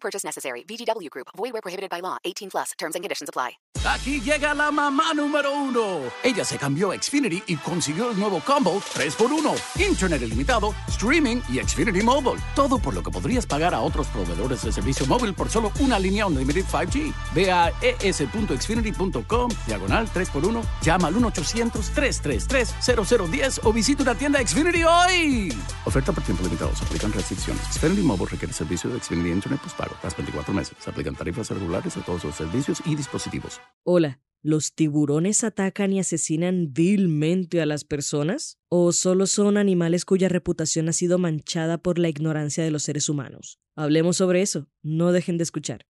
Purchase necessary. VGW Group. Void prohibited by law. 18 plus. Terms and conditions apply. Aquí llega la mamá número uno. Ella se cambió a Xfinity y consiguió el nuevo combo 3x1. Internet ilimitado, streaming y Xfinity Mobile. Todo por lo que podrías pagar a otros proveedores de servicio móvil por solo una línea Unlimited 5G. Ve a es.xfinity.com, diagonal 3x1, llama al 1-800-333-0010 o visita una tienda Xfinity hoy. Oferta por tiempo limitado. Se aplican restricciones. Xfinity Mobile requiere servicio de Xfinity Internet pago. Tras 24 meses. Se aplican tarifas regulares a todos los servicios y dispositivos. Hola, ¿los tiburones atacan y asesinan vilmente a las personas? ¿O solo son animales cuya reputación ha sido manchada por la ignorancia de los seres humanos? Hablemos sobre eso. No dejen de escuchar.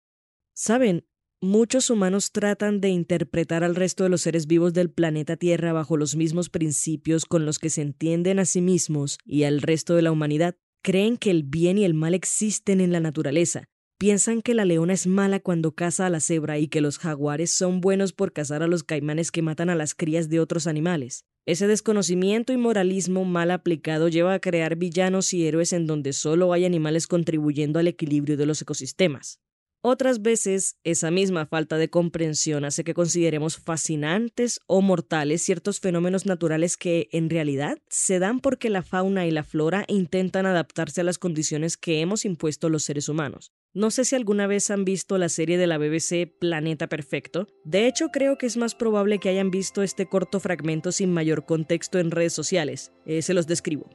Saben, muchos humanos tratan de interpretar al resto de los seres vivos del planeta Tierra bajo los mismos principios con los que se entienden a sí mismos y al resto de la humanidad. Creen que el bien y el mal existen en la naturaleza. Piensan que la leona es mala cuando caza a la cebra y que los jaguares son buenos por cazar a los caimanes que matan a las crías de otros animales. Ese desconocimiento y moralismo mal aplicado lleva a crear villanos y héroes en donde solo hay animales contribuyendo al equilibrio de los ecosistemas. Otras veces, esa misma falta de comprensión hace que consideremos fascinantes o mortales ciertos fenómenos naturales que, en realidad, se dan porque la fauna y la flora intentan adaptarse a las condiciones que hemos impuesto los seres humanos. No sé si alguna vez han visto la serie de la BBC Planeta Perfecto. De hecho, creo que es más probable que hayan visto este corto fragmento sin mayor contexto en redes sociales. Eh, se los describo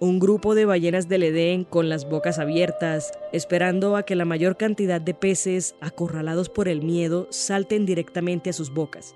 un grupo de ballenas del Edén con las bocas abiertas, esperando a que la mayor cantidad de peces, acorralados por el miedo, salten directamente a sus bocas.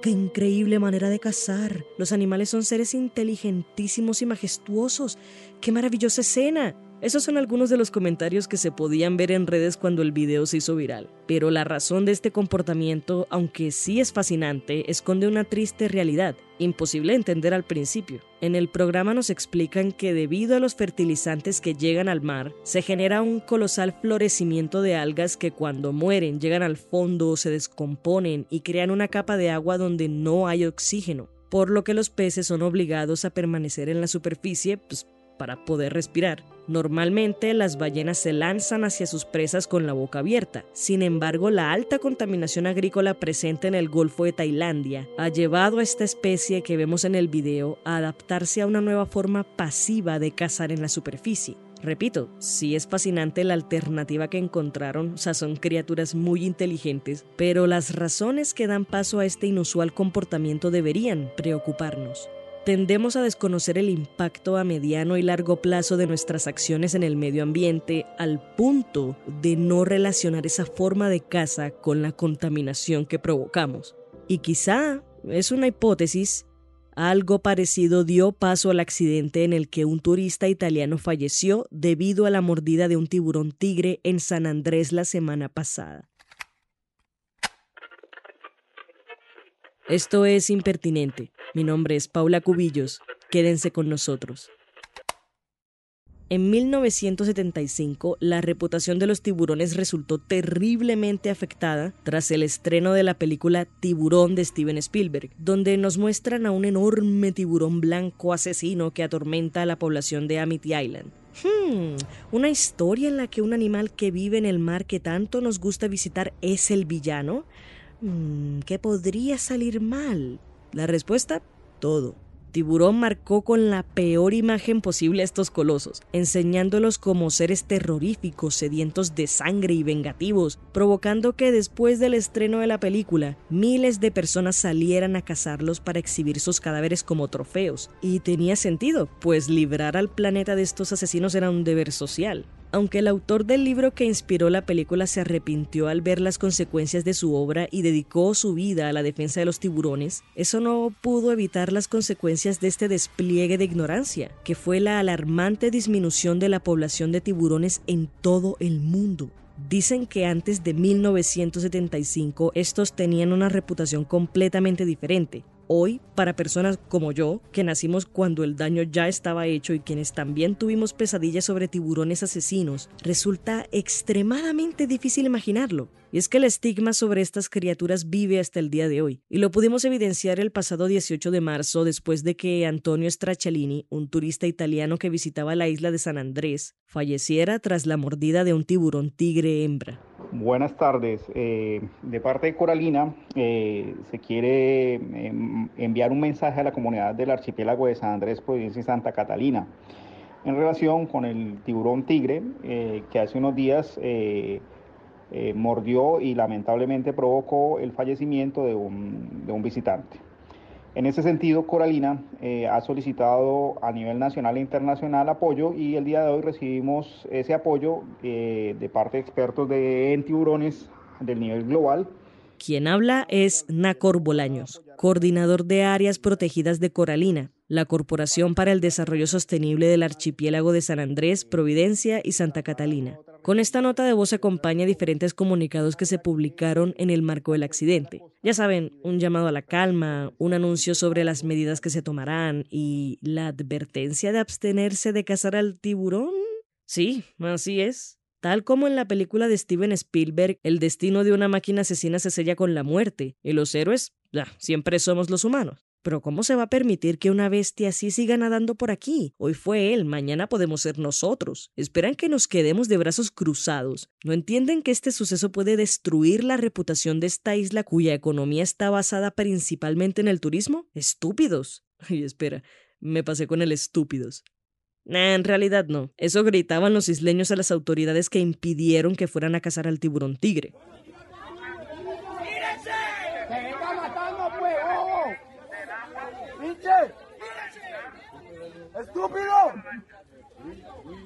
¡Qué increíble manera de cazar! Los animales son seres inteligentísimos y majestuosos. ¡Qué maravillosa escena! Esos son algunos de los comentarios que se podían ver en redes cuando el video se hizo viral. Pero la razón de este comportamiento, aunque sí es fascinante, esconde una triste realidad, imposible de entender al principio. En el programa nos explican que debido a los fertilizantes que llegan al mar, se genera un colosal florecimiento de algas que cuando mueren llegan al fondo, se descomponen y crean una capa de agua donde no hay oxígeno por lo que los peces son obligados a permanecer en la superficie pues, para poder respirar. Normalmente las ballenas se lanzan hacia sus presas con la boca abierta. Sin embargo, la alta contaminación agrícola presente en el Golfo de Tailandia ha llevado a esta especie que vemos en el video a adaptarse a una nueva forma pasiva de cazar en la superficie. Repito, sí es fascinante la alternativa que encontraron, o sea, son criaturas muy inteligentes, pero las razones que dan paso a este inusual comportamiento deberían preocuparnos tendemos a desconocer el impacto a mediano y largo plazo de nuestras acciones en el medio ambiente al punto de no relacionar esa forma de caza con la contaminación que provocamos. Y quizá, es una hipótesis, algo parecido dio paso al accidente en el que un turista italiano falleció debido a la mordida de un tiburón tigre en San Andrés la semana pasada. Esto es impertinente. Mi nombre es Paula Cubillos. Quédense con nosotros. En 1975, la reputación de los tiburones resultó terriblemente afectada tras el estreno de la película Tiburón de Steven Spielberg, donde nos muestran a un enorme tiburón blanco asesino que atormenta a la población de Amity Island. Hmm, una historia en la que un animal que vive en el mar que tanto nos gusta visitar es el villano. Mm, ¿Qué podría salir mal? La respuesta, todo. Tiburón marcó con la peor imagen posible a estos colosos, enseñándolos como seres terroríficos, sedientos de sangre y vengativos, provocando que después del estreno de la película, miles de personas salieran a cazarlos para exhibir sus cadáveres como trofeos. Y tenía sentido, pues librar al planeta de estos asesinos era un deber social. Aunque el autor del libro que inspiró la película se arrepintió al ver las consecuencias de su obra y dedicó su vida a la defensa de los tiburones, eso no pudo evitar las consecuencias de este despliegue de ignorancia, que fue la alarmante disminución de la población de tiburones en todo el mundo. Dicen que antes de 1975 estos tenían una reputación completamente diferente. Hoy, para personas como yo, que nacimos cuando el daño ya estaba hecho y quienes también tuvimos pesadillas sobre tiburones asesinos, resulta extremadamente difícil imaginarlo. Y es que el estigma sobre estas criaturas vive hasta el día de hoy, y lo pudimos evidenciar el pasado 18 de marzo después de que Antonio Straccialini, un turista italiano que visitaba la isla de San Andrés, falleciera tras la mordida de un tiburón tigre hembra. Buenas tardes. Eh, de parte de Coralina, eh, se quiere em, enviar un mensaje a la comunidad del archipiélago de San Andrés, Provincia y Santa Catalina, en relación con el tiburón tigre eh, que hace unos días mordió y lamentablemente provocó el fallecimiento de un visitante. En ese sentido, Coralina eh, ha solicitado a nivel nacional e internacional apoyo y el día de hoy recibimos ese apoyo eh, de parte de expertos de, en tiburones del nivel global. Quien habla es Nacor Bolaños, coordinador de áreas protegidas de Coralina, la Corporación para el Desarrollo Sostenible del Archipiélago de San Andrés, Providencia y Santa Catalina. Con esta nota de voz acompaña diferentes comunicados que se publicaron en el marco del accidente. Ya saben, un llamado a la calma, un anuncio sobre las medidas que se tomarán y la advertencia de abstenerse de cazar al tiburón. Sí, así es. Tal como en la película de Steven Spielberg, el destino de una máquina asesina se sella con la muerte, y los héroes, ya, siempre somos los humanos. Pero ¿cómo se va a permitir que una bestia así siga nadando por aquí? Hoy fue él, mañana podemos ser nosotros. Esperan que nos quedemos de brazos cruzados. ¿No entienden que este suceso puede destruir la reputación de esta isla cuya economía está basada principalmente en el turismo? Estúpidos. Ay, espera, me pasé con el estúpidos. Nah, en realidad no. Eso gritaban los isleños a las autoridades que impidieron que fueran a cazar al tiburón tigre. ¡Estúpido!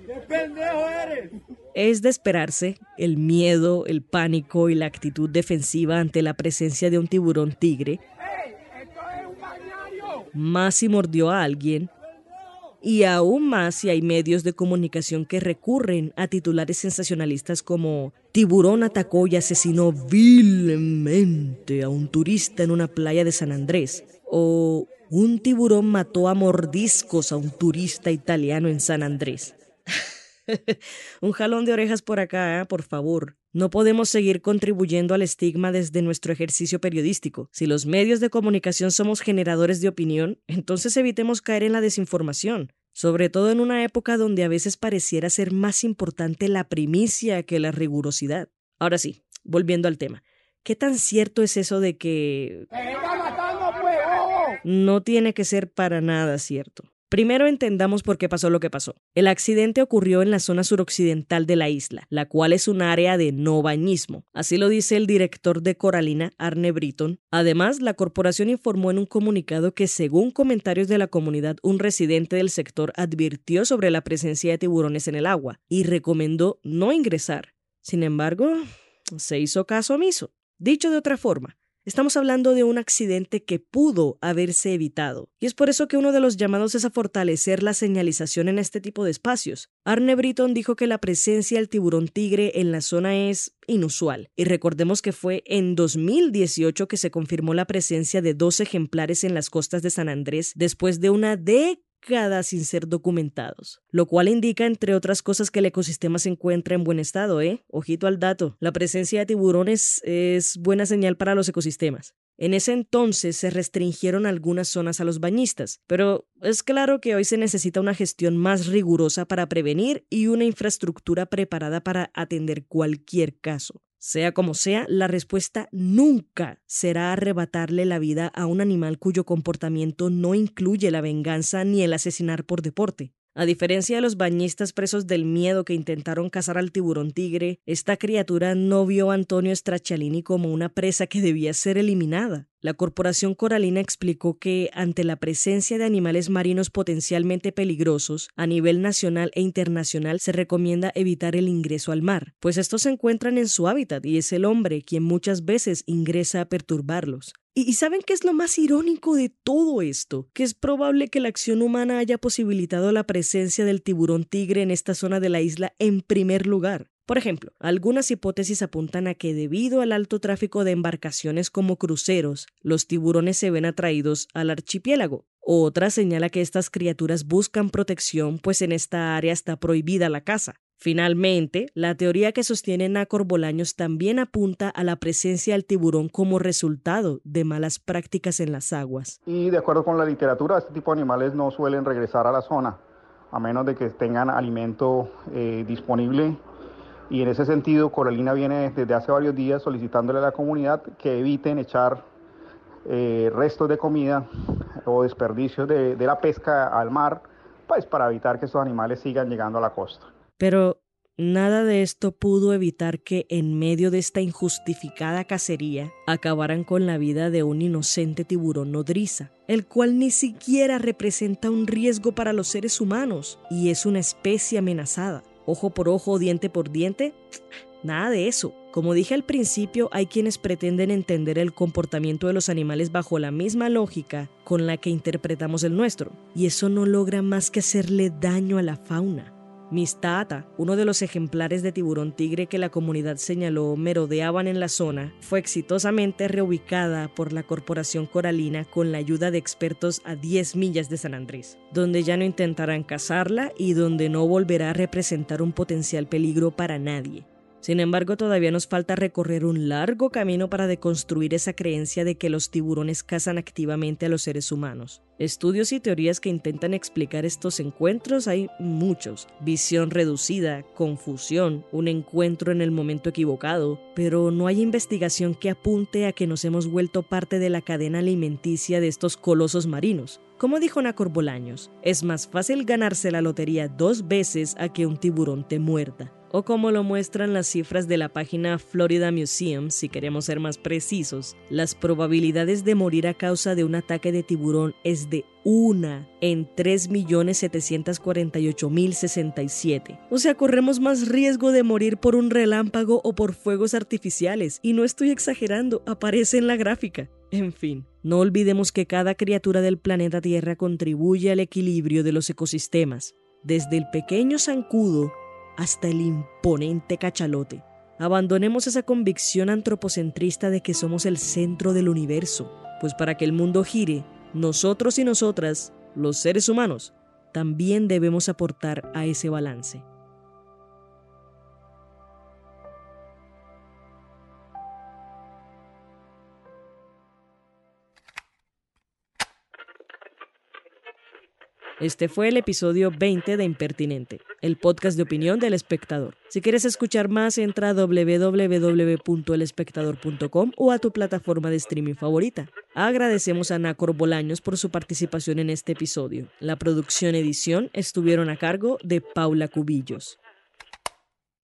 ¡Qué pendejo eres! Es de esperarse el miedo, el pánico y la actitud defensiva ante la presencia de un tiburón tigre. Más si mordió a alguien, y aún más si hay medios de comunicación que recurren a titulares sensacionalistas como Tiburón atacó y asesinó vilmente a un turista en una playa de San Andrés o un tiburón mató a mordiscos a un turista italiano en San Andrés. un jalón de orejas por acá, ¿eh? por favor. No podemos seguir contribuyendo al estigma desde nuestro ejercicio periodístico. Si los medios de comunicación somos generadores de opinión, entonces evitemos caer en la desinformación, sobre todo en una época donde a veces pareciera ser más importante la primicia que la rigurosidad. Ahora sí, volviendo al tema. ¿Qué tan cierto es eso de que... No tiene que ser para nada cierto. Primero entendamos por qué pasó lo que pasó. El accidente ocurrió en la zona suroccidental de la isla, la cual es un área de no bañismo. Así lo dice el director de Coralina, Arne Britton. Además, la corporación informó en un comunicado que, según comentarios de la comunidad, un residente del sector advirtió sobre la presencia de tiburones en el agua y recomendó no ingresar. Sin embargo, se hizo caso omiso. Dicho de otra forma, Estamos hablando de un accidente que pudo haberse evitado, y es por eso que uno de los llamados es a fortalecer la señalización en este tipo de espacios. Arne Britton dijo que la presencia del tiburón tigre en la zona es inusual, y recordemos que fue en 2018 que se confirmó la presencia de dos ejemplares en las costas de San Andrés después de una década sin ser documentados, lo cual indica, entre otras cosas, que el ecosistema se encuentra en buen estado, ¿eh? Ojito al dato. La presencia de tiburones es buena señal para los ecosistemas. En ese entonces se restringieron algunas zonas a los bañistas, pero es claro que hoy se necesita una gestión más rigurosa para prevenir y una infraestructura preparada para atender cualquier caso. Sea como sea, la respuesta nunca será arrebatarle la vida a un animal cuyo comportamiento no incluye la venganza ni el asesinar por deporte. A diferencia de los bañistas presos del miedo que intentaron cazar al tiburón tigre, esta criatura no vio a Antonio Straccialini como una presa que debía ser eliminada. La Corporación Coralina explicó que, ante la presencia de animales marinos potencialmente peligrosos, a nivel nacional e internacional se recomienda evitar el ingreso al mar, pues estos se encuentran en su hábitat y es el hombre quien muchas veces ingresa a perturbarlos. ¿Y saben qué es lo más irónico de todo esto? Que es probable que la acción humana haya posibilitado la presencia del tiburón tigre en esta zona de la isla en primer lugar Por ejemplo, algunas hipótesis apuntan a que debido al alto tráfico de embarcaciones como cruceros, los tiburones se ven atraídos al archipiélago. Otra señala que estas criaturas buscan protección, pues en esta área está prohibida la caza. Finalmente, la teoría que sostiene Nacor Bolaños también apunta a la presencia del tiburón como resultado de malas prácticas en las aguas. Y de acuerdo con la literatura, este tipo de animales no suelen regresar a la zona, a menos de que tengan alimento eh, disponible. Y en ese sentido, Coralina viene desde hace varios días solicitándole a la comunidad que eviten echar eh, restos de comida o desperdicios de, de la pesca al mar, pues para evitar que estos animales sigan llegando a la costa. Pero nada de esto pudo evitar que en medio de esta injustificada cacería acabaran con la vida de un inocente tiburón nodriza, el cual ni siquiera representa un riesgo para los seres humanos y es una especie amenazada. Ojo por ojo, diente por diente, nada de eso. Como dije al principio, hay quienes pretenden entender el comportamiento de los animales bajo la misma lógica con la que interpretamos el nuestro, y eso no logra más que hacerle daño a la fauna. Mistata, uno de los ejemplares de tiburón tigre que la comunidad señaló merodeaban en la zona, fue exitosamente reubicada por la Corporación Coralina con la ayuda de expertos a 10 millas de San Andrés, donde ya no intentarán cazarla y donde no volverá a representar un potencial peligro para nadie. Sin embargo, todavía nos falta recorrer un largo camino para deconstruir esa creencia de que los tiburones cazan activamente a los seres humanos. Estudios y teorías que intentan explicar estos encuentros hay muchos. Visión reducida, confusión, un encuentro en el momento equivocado, pero no hay investigación que apunte a que nos hemos vuelto parte de la cadena alimenticia de estos colosos marinos. Como dijo Nacor Bolaños, es más fácil ganarse la lotería dos veces a que un tiburón te muerda o como lo muestran las cifras de la página Florida Museum, si queremos ser más precisos, las probabilidades de morir a causa de un ataque de tiburón es de una en 3.748.067. O sea, corremos más riesgo de morir por un relámpago o por fuegos artificiales, y no estoy exagerando, aparece en la gráfica. En fin, no olvidemos que cada criatura del planeta Tierra contribuye al equilibrio de los ecosistemas, desde el pequeño zancudo hasta el imponente cachalote. Abandonemos esa convicción antropocentrista de que somos el centro del universo, pues para que el mundo gire, nosotros y nosotras, los seres humanos, también debemos aportar a ese balance. Este fue el episodio 20 de Impertinente, el podcast de opinión del espectador. Si quieres escuchar más, entra a www.elespectador.com o a tu plataforma de streaming favorita. Agradecemos a Nacor Bolaños por su participación en este episodio. La producción edición estuvieron a cargo de Paula Cubillos.